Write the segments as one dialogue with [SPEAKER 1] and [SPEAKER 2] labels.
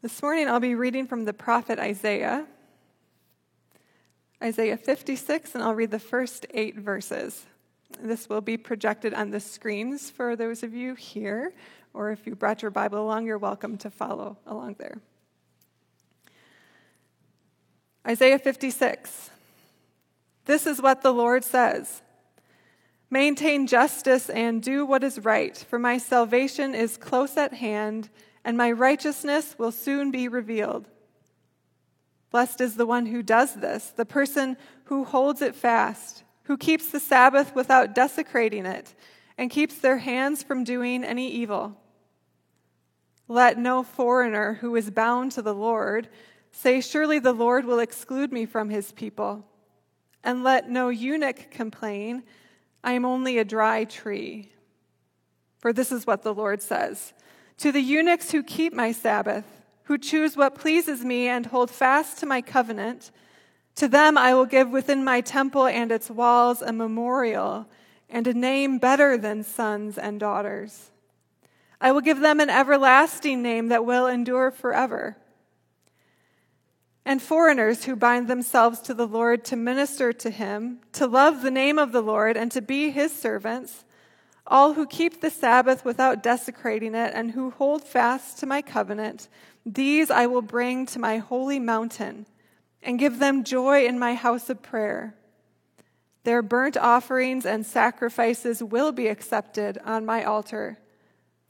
[SPEAKER 1] This morning I'll be reading from the prophet Isaiah, Isaiah 56, and I'll read the first eight verses. This will be projected on the screens for those of you here, or if you brought your Bible along, you're welcome to follow along there. Isaiah 56. This is what the Lord says Maintain justice and do what is right, for my salvation is close at hand, and my righteousness will soon be revealed. Blessed is the one who does this, the person who holds it fast, who keeps the Sabbath without desecrating it, and keeps their hands from doing any evil. Let no foreigner who is bound to the Lord say, Surely the Lord will exclude me from his people. And let no eunuch complain, I am only a dry tree. For this is what the Lord says To the eunuchs who keep my Sabbath, who choose what pleases me and hold fast to my covenant, to them I will give within my temple and its walls a memorial and a name better than sons and daughters. I will give them an everlasting name that will endure forever and foreigners who bind themselves to the Lord to minister to him, to love the name of the Lord, and to be his servants, all who keep the Sabbath without desecrating it, and who hold fast to my covenant, these I will bring to my holy mountain, and give them joy in my house of prayer. Their burnt offerings and sacrifices will be accepted on my altar,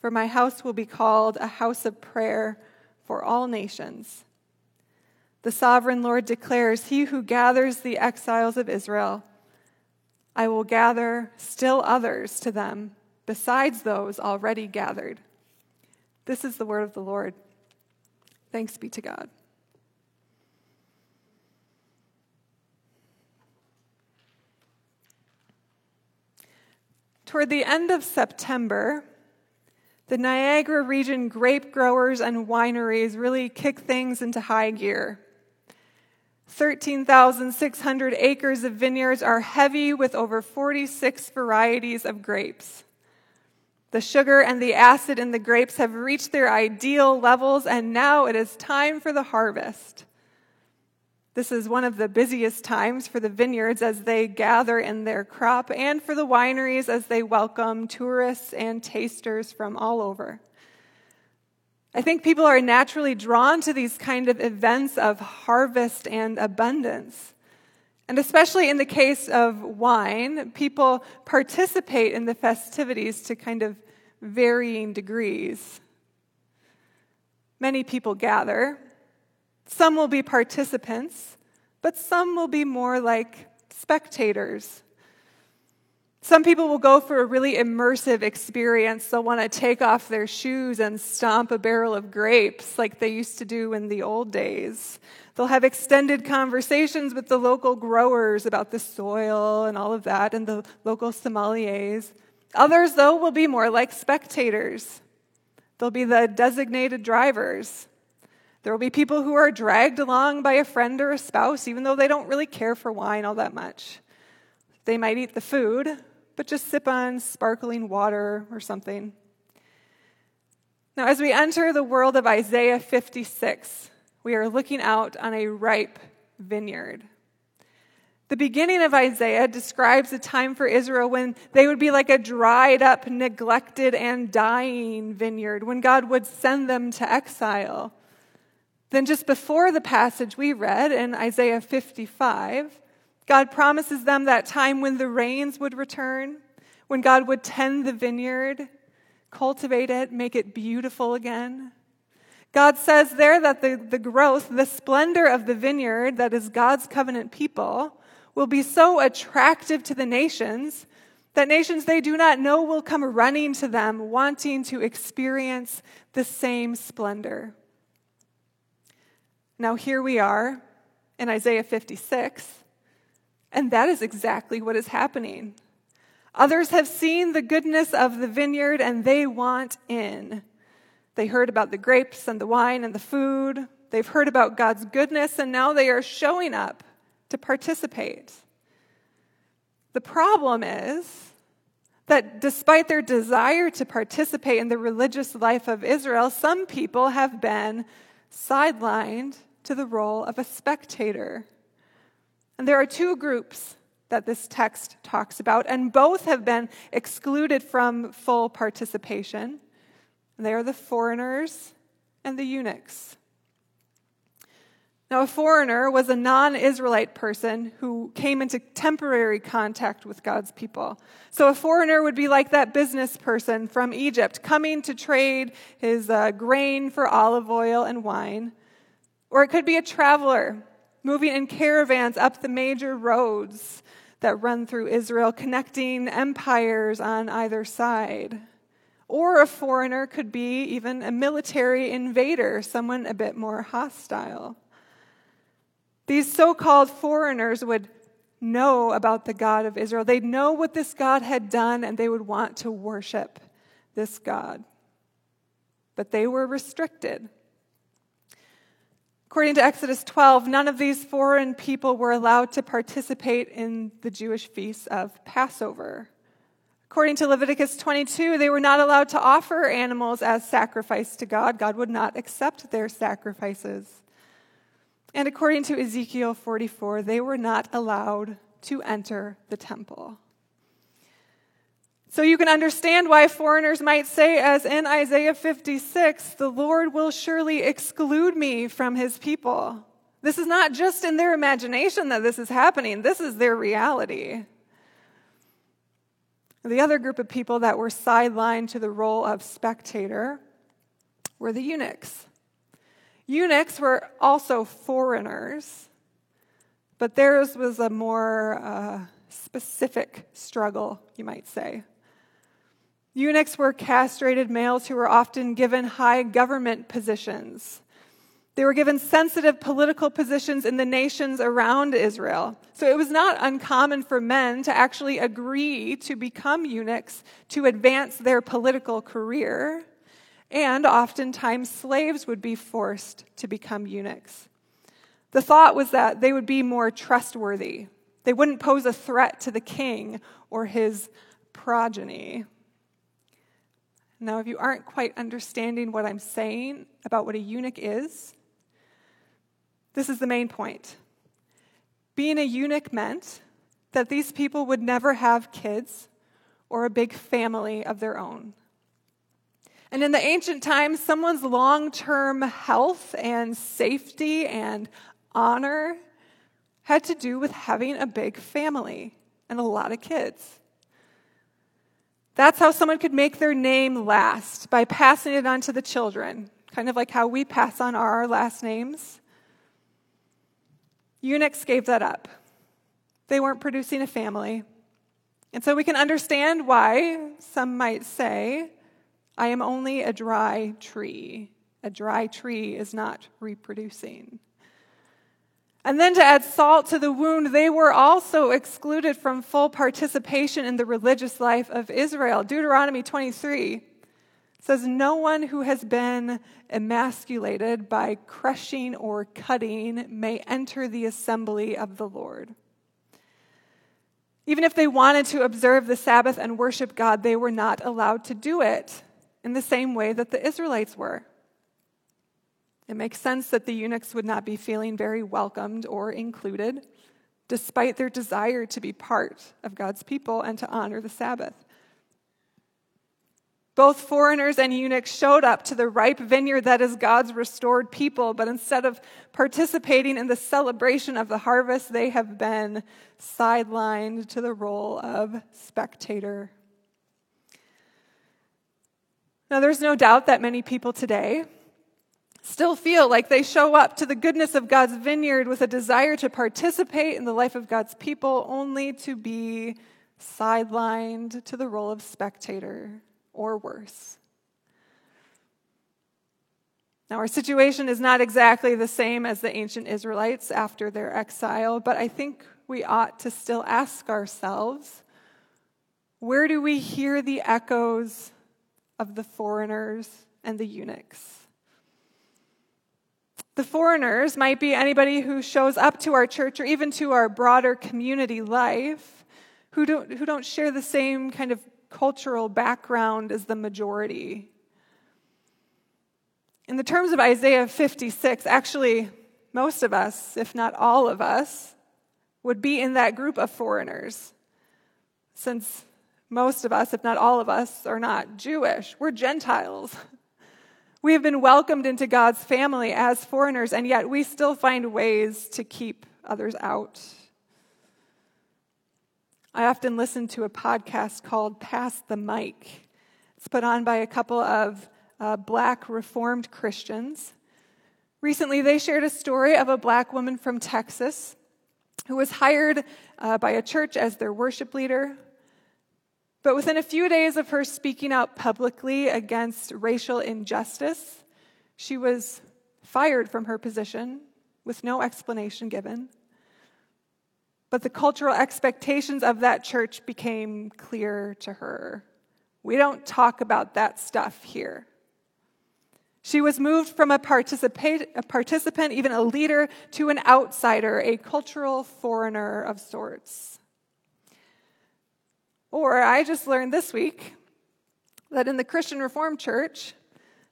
[SPEAKER 1] for my house will be called a house of prayer for all nations. The sovereign Lord declares, He who gathers the exiles of Israel, I will gather still others to them, besides those already gathered. This is the word of the Lord. Thanks be to God. Toward the end of September, the Niagara region grape growers and wineries really kick things into high gear. 13,600 acres of vineyards are heavy with over 46 varieties of grapes. The sugar and the acid in the grapes have reached their ideal levels, and now it is time for the harvest. This is one of the busiest times for the vineyards as they gather in their crop, and for the wineries as they welcome tourists and tasters from all over. I think people are naturally drawn to these kind of events of harvest and abundance. And especially in the case of wine, people participate in the festivities to kind of varying degrees. Many people gather. Some will be participants, but some will be more like spectators some people will go for a really immersive experience. They'll want to take off their shoes and stomp a barrel of grapes like they used to do in the old days. They'll have extended conversations with the local growers about the soil and all of that and the local sommeliers. Others, though, will be more like spectators. They'll be the designated drivers. There will be people who are dragged along by a friend or a spouse, even though they don't really care for wine all that much. They might eat the food, but just sip on sparkling water or something. Now, as we enter the world of Isaiah 56, we are looking out on a ripe vineyard. The beginning of Isaiah describes a time for Israel when they would be like a dried up, neglected, and dying vineyard, when God would send them to exile. Then, just before the passage we read in Isaiah 55, God promises them that time when the rains would return, when God would tend the vineyard, cultivate it, make it beautiful again. God says there that the, the growth, the splendor of the vineyard that is God's covenant people will be so attractive to the nations that nations they do not know will come running to them, wanting to experience the same splendor. Now, here we are in Isaiah 56 and that is exactly what is happening. Others have seen the goodness of the vineyard and they want in. They heard about the grapes and the wine and the food. They've heard about God's goodness and now they are showing up to participate. The problem is that despite their desire to participate in the religious life of Israel, some people have been sidelined to the role of a spectator. And there are two groups that this text talks about, and both have been excluded from full participation. They are the foreigners and the eunuchs. Now, a foreigner was a non Israelite person who came into temporary contact with God's people. So, a foreigner would be like that business person from Egypt coming to trade his uh, grain for olive oil and wine. Or it could be a traveler moving in caravans up the major roads that run through Israel, connecting empires on either side. Or a foreigner could be even a military invader, someone a bit more hostile. These so called foreigners would know about the God of Israel. They'd know what this God had done and they would want to worship this God. But they were restricted. According to Exodus 12, none of these foreign people were allowed to participate in the Jewish feast of Passover. According to Leviticus 22, they were not allowed to offer animals as sacrifice to God. God would not accept their sacrifices. And according to Ezekiel 44, they were not allowed to enter the temple. So you can understand why foreigners might say, as in Isaiah 56, the Lord will surely exclude me from his people. This is not just in their imagination that this is happening, this is their reality. The other group of people that were sidelined to the role of spectator were the eunuchs. Eunuchs were also foreigners, but theirs was a more uh, specific struggle, you might say. Eunuchs were castrated males who were often given high government positions. They were given sensitive political positions in the nations around Israel. So it was not uncommon for men to actually agree to become eunuchs to advance their political career. And oftentimes, slaves would be forced to become eunuchs. The thought was that they would be more trustworthy, they wouldn't pose a threat to the king or his progeny. Now, if you aren't quite understanding what I'm saying about what a eunuch is, this is the main point. Being a eunuch meant that these people would never have kids or a big family of their own. And in the ancient times, someone's long term health and safety and honor had to do with having a big family and a lot of kids. That's how someone could make their name last, by passing it on to the children, kind of like how we pass on our last names. Eunuchs gave that up. They weren't producing a family. And so we can understand why some might say, I am only a dry tree. A dry tree is not reproducing. And then to add salt to the wound, they were also excluded from full participation in the religious life of Israel. Deuteronomy 23 says, No one who has been emasculated by crushing or cutting may enter the assembly of the Lord. Even if they wanted to observe the Sabbath and worship God, they were not allowed to do it in the same way that the Israelites were. It makes sense that the eunuchs would not be feeling very welcomed or included, despite their desire to be part of God's people and to honor the Sabbath. Both foreigners and eunuchs showed up to the ripe vineyard that is God's restored people, but instead of participating in the celebration of the harvest, they have been sidelined to the role of spectator. Now, there's no doubt that many people today still feel like they show up to the goodness of God's vineyard with a desire to participate in the life of God's people, only to be sidelined to the role of spectator or worse. Now, our situation is not exactly the same as the ancient Israelites after their exile, but I think we ought to still ask ourselves where do we hear the echoes of the foreigners and the eunuchs? The foreigners might be anybody who shows up to our church or even to our broader community life who don't, who don't share the same kind of cultural background as the majority. In the terms of Isaiah 56, actually, most of us, if not all of us, would be in that group of foreigners. Since most of us, if not all of us, are not Jewish, we're Gentiles. We have been welcomed into God's family as foreigners, and yet we still find ways to keep others out. I often listen to a podcast called Pass the Mic. It's put on by a couple of uh, black Reformed Christians. Recently, they shared a story of a black woman from Texas who was hired uh, by a church as their worship leader. But within a few days of her speaking out publicly against racial injustice, she was fired from her position with no explanation given. But the cultural expectations of that church became clear to her. We don't talk about that stuff here. She was moved from a, a, participant, even a leader, to an outsider, a cultural foreigner of sorts. Or I just learned this week that in the Christian Reformed Church,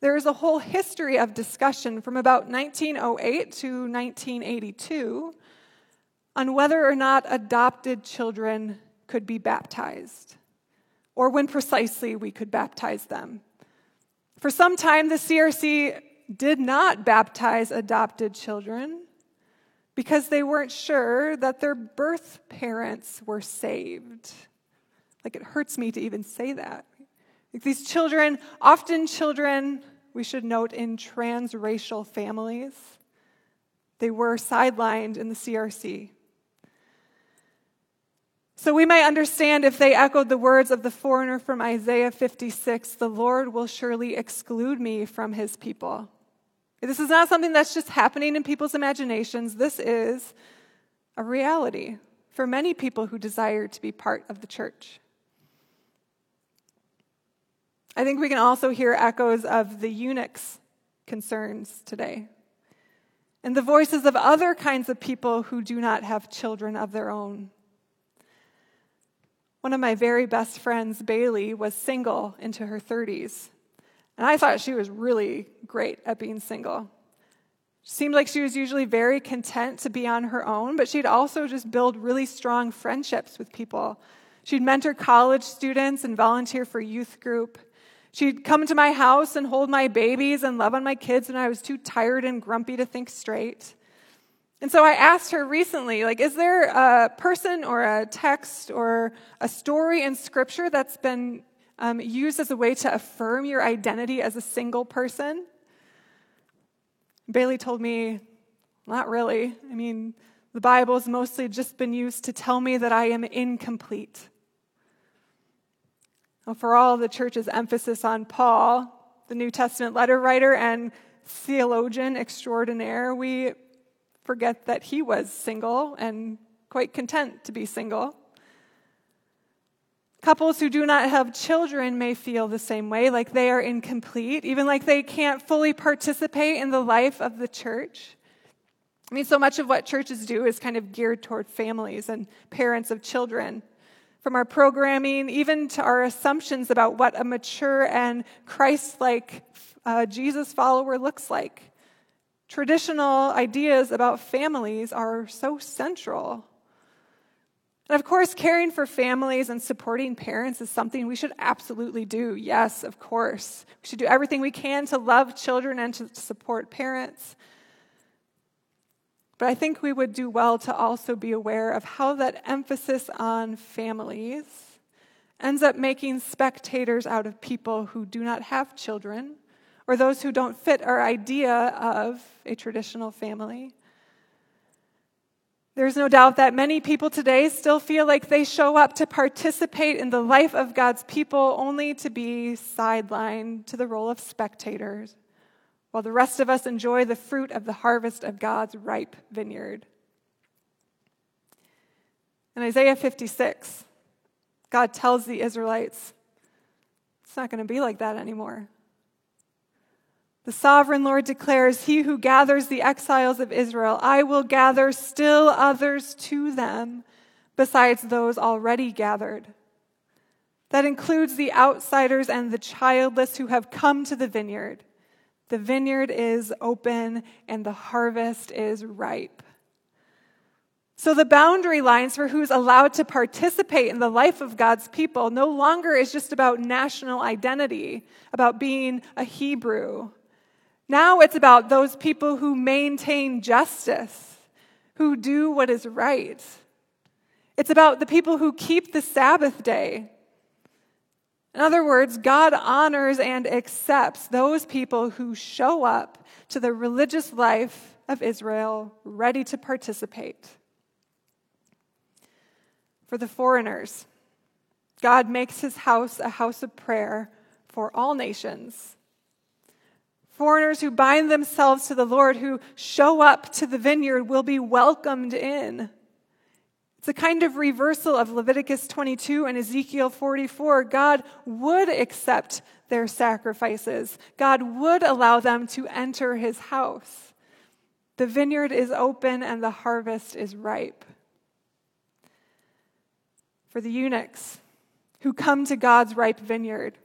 [SPEAKER 1] there is a whole history of discussion from about 1908 to 1982 on whether or not adopted children could be baptized, or when precisely we could baptize them. For some time, the CRC did not baptize adopted children because they weren't sure that their birth parents were saved. Like it hurts me to even say that. Like these children, often children, we should note, in transracial families, they were sidelined in the CRC. So we might understand if they echoed the words of the foreigner from Isaiah 56 the Lord will surely exclude me from his people. This is not something that's just happening in people's imaginations. This is a reality for many people who desire to be part of the church. I think we can also hear echoes of the eunuchs' concerns today and the voices of other kinds of people who do not have children of their own. One of my very best friends, Bailey, was single into her 30s. And I thought she was really great at being single. She seemed like she was usually very content to be on her own, but she'd also just build really strong friendships with people. She'd mentor college students and volunteer for youth group. She'd come to my house and hold my babies and love on my kids and I was too tired and grumpy to think straight. And so I asked her recently, like, is there a person or a text or a story in Scripture that's been um, used as a way to affirm your identity as a single person? Bailey told me, not really. I mean, the Bible's mostly just been used to tell me that I am incomplete. For all the church's emphasis on Paul, the New Testament letter writer and theologian extraordinaire, we forget that he was single and quite content to be single. Couples who do not have children may feel the same way, like they are incomplete, even like they can't fully participate in the life of the church. I mean, so much of what churches do is kind of geared toward families and parents of children. From our programming, even to our assumptions about what a mature and Christ like uh, Jesus follower looks like. Traditional ideas about families are so central. And of course, caring for families and supporting parents is something we should absolutely do. Yes, of course. We should do everything we can to love children and to support parents. But I think we would do well to also be aware of how that emphasis on families ends up making spectators out of people who do not have children or those who don't fit our idea of a traditional family. There's no doubt that many people today still feel like they show up to participate in the life of God's people only to be sidelined to the role of spectators, while the rest of us enjoy the fruit of the harvest of God's ripe vineyard. In Isaiah 56, God tells the Israelites, it's not going to be like that anymore. The sovereign Lord declares, He who gathers the exiles of Israel, I will gather still others to them besides those already gathered. That includes the outsiders and the childless who have come to the vineyard, The vineyard is open and the harvest is ripe. So, the boundary lines for who's allowed to participate in the life of God's people no longer is just about national identity, about being a Hebrew. Now it's about those people who maintain justice, who do what is right. It's about the people who keep the Sabbath day. In other words, God honors and accepts those people who show up to the religious life of Israel ready to participate. For the foreigners, God makes his house a house of prayer for all nations. Foreigners who bind themselves to the Lord, who show up to the vineyard, will be welcomed in. It's a kind of reversal of Leviticus 22 and Ezekiel 44. God would accept their sacrifices, God would allow them to enter his house. The vineyard is open and the harvest is ripe. For the eunuchs who come to God's ripe vineyard,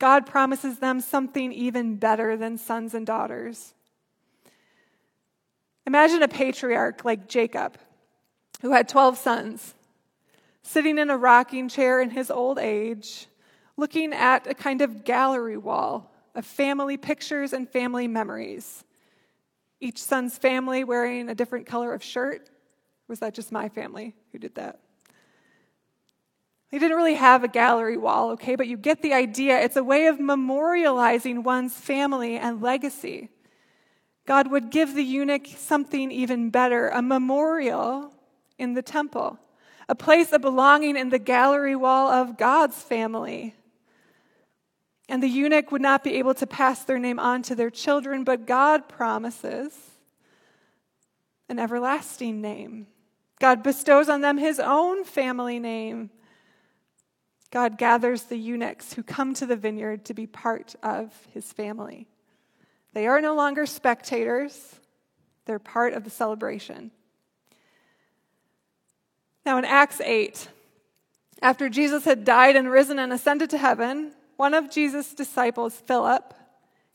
[SPEAKER 1] God promises them something even better than sons and daughters. Imagine a patriarch like Jacob who had 12 sons, sitting in a rocking chair in his old age, looking at a kind of gallery wall of family pictures and family memories. Each son's family wearing a different color of shirt. Was that just my family who did that? He didn't really have a gallery wall, okay, but you get the idea. It's a way of memorializing one's family and legacy. God would give the eunuch something even better a memorial in the temple, a place of belonging in the gallery wall of God's family. And the eunuch would not be able to pass their name on to their children, but God promises an everlasting name. God bestows on them his own family name. God gathers the eunuchs who come to the vineyard to be part of his family. They are no longer spectators, they're part of the celebration. Now, in Acts 8, after Jesus had died and risen and ascended to heaven, one of Jesus' disciples, Philip,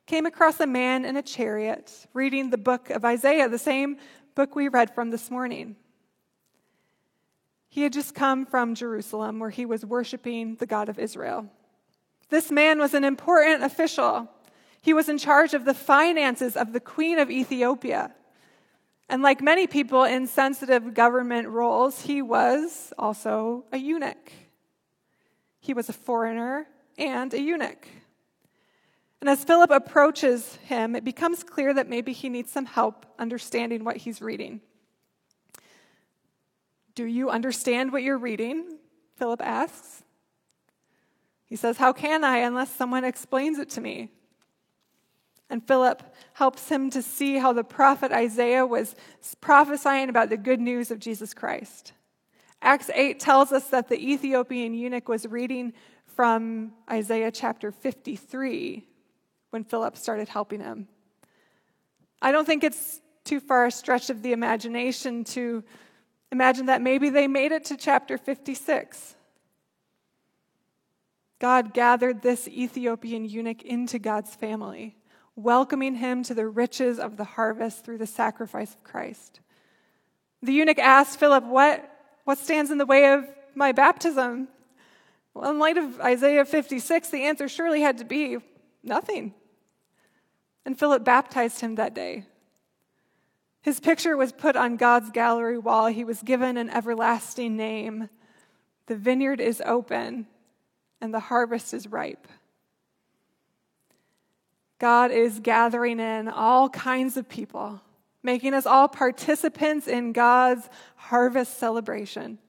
[SPEAKER 1] came across a man in a chariot reading the book of Isaiah, the same book we read from this morning. He had just come from Jerusalem where he was worshiping the God of Israel. This man was an important official. He was in charge of the finances of the queen of Ethiopia. And like many people in sensitive government roles, he was also a eunuch. He was a foreigner and a eunuch. And as Philip approaches him, it becomes clear that maybe he needs some help understanding what he's reading. Do you understand what you're reading? Philip asks. He says, How can I unless someone explains it to me? And Philip helps him to see how the prophet Isaiah was prophesying about the good news of Jesus Christ. Acts 8 tells us that the Ethiopian eunuch was reading from Isaiah chapter 53 when Philip started helping him. I don't think it's too far a stretch of the imagination to imagine that maybe they made it to chapter 56. God gathered this Ethiopian eunuch into God's family welcoming him to the riches of the harvest through the sacrifice of Christ. The eunuch asked Philip, What, what stands in the way of my baptism? Well, in light of Isaiah 56, the answer surely had to be nothing. And Philip baptized him that day. His picture was put on God's gallery wall. He was given an everlasting name. The vineyard is open, and the harvest is ripe. God is gathering in all kinds of people, making us all participants in God's harvest celebration.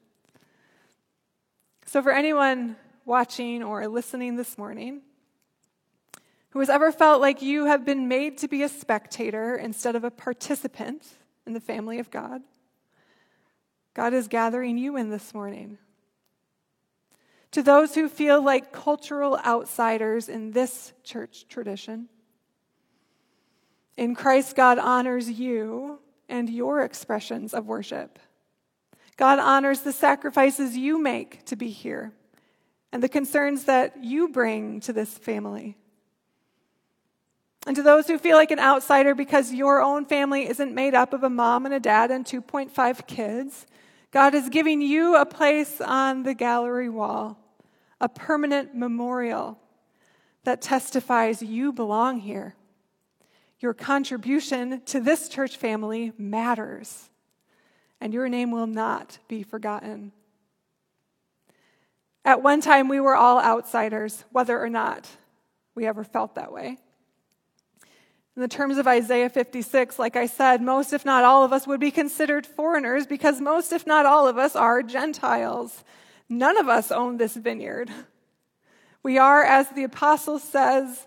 [SPEAKER 1] So, for anyone watching or listening this morning who has ever felt like you have been made to be a spectator instead of a participant in the family of God, God is gathering you in this morning. To those who feel like cultural outsiders in this church tradition, in Christ, God honors you and your expressions of worship. God honors the sacrifices you make to be here and the concerns that you bring to this family. And to those who feel like an outsider because your own family isn't made up of a mom and a dad and 2.5 kids, God is giving you a place on the gallery wall, a permanent memorial that testifies you belong here. Your contribution to this church family matters, and your name will not be forgotten. At one time, we were all outsiders, whether or not we ever felt that way. In the terms of Isaiah 56, like I said, most, if not all of us, would be considered foreigners because most, if not all of us, are Gentiles. None of us own this vineyard. We are, as the apostle says,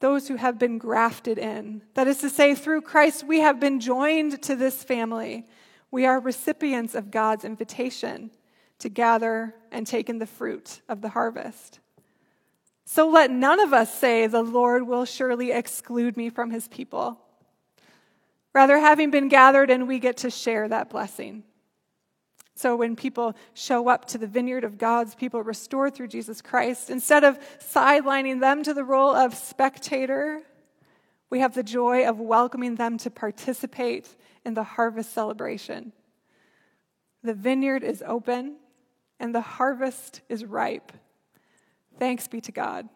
[SPEAKER 1] those who have been grafted in. That is to say, through Christ, we have been joined to this family. We are recipients of God's invitation to gather and take in the fruit of the harvest. So let none of us say, The Lord will surely exclude me from his people. Rather, having been gathered and we get to share that blessing. So when people show up to the vineyard of God's people restored through Jesus Christ, instead of sidelining them to the role of spectator, we have the joy of welcoming them to participate in the harvest celebration. The vineyard is open and the harvest is ripe. Thanks be to God.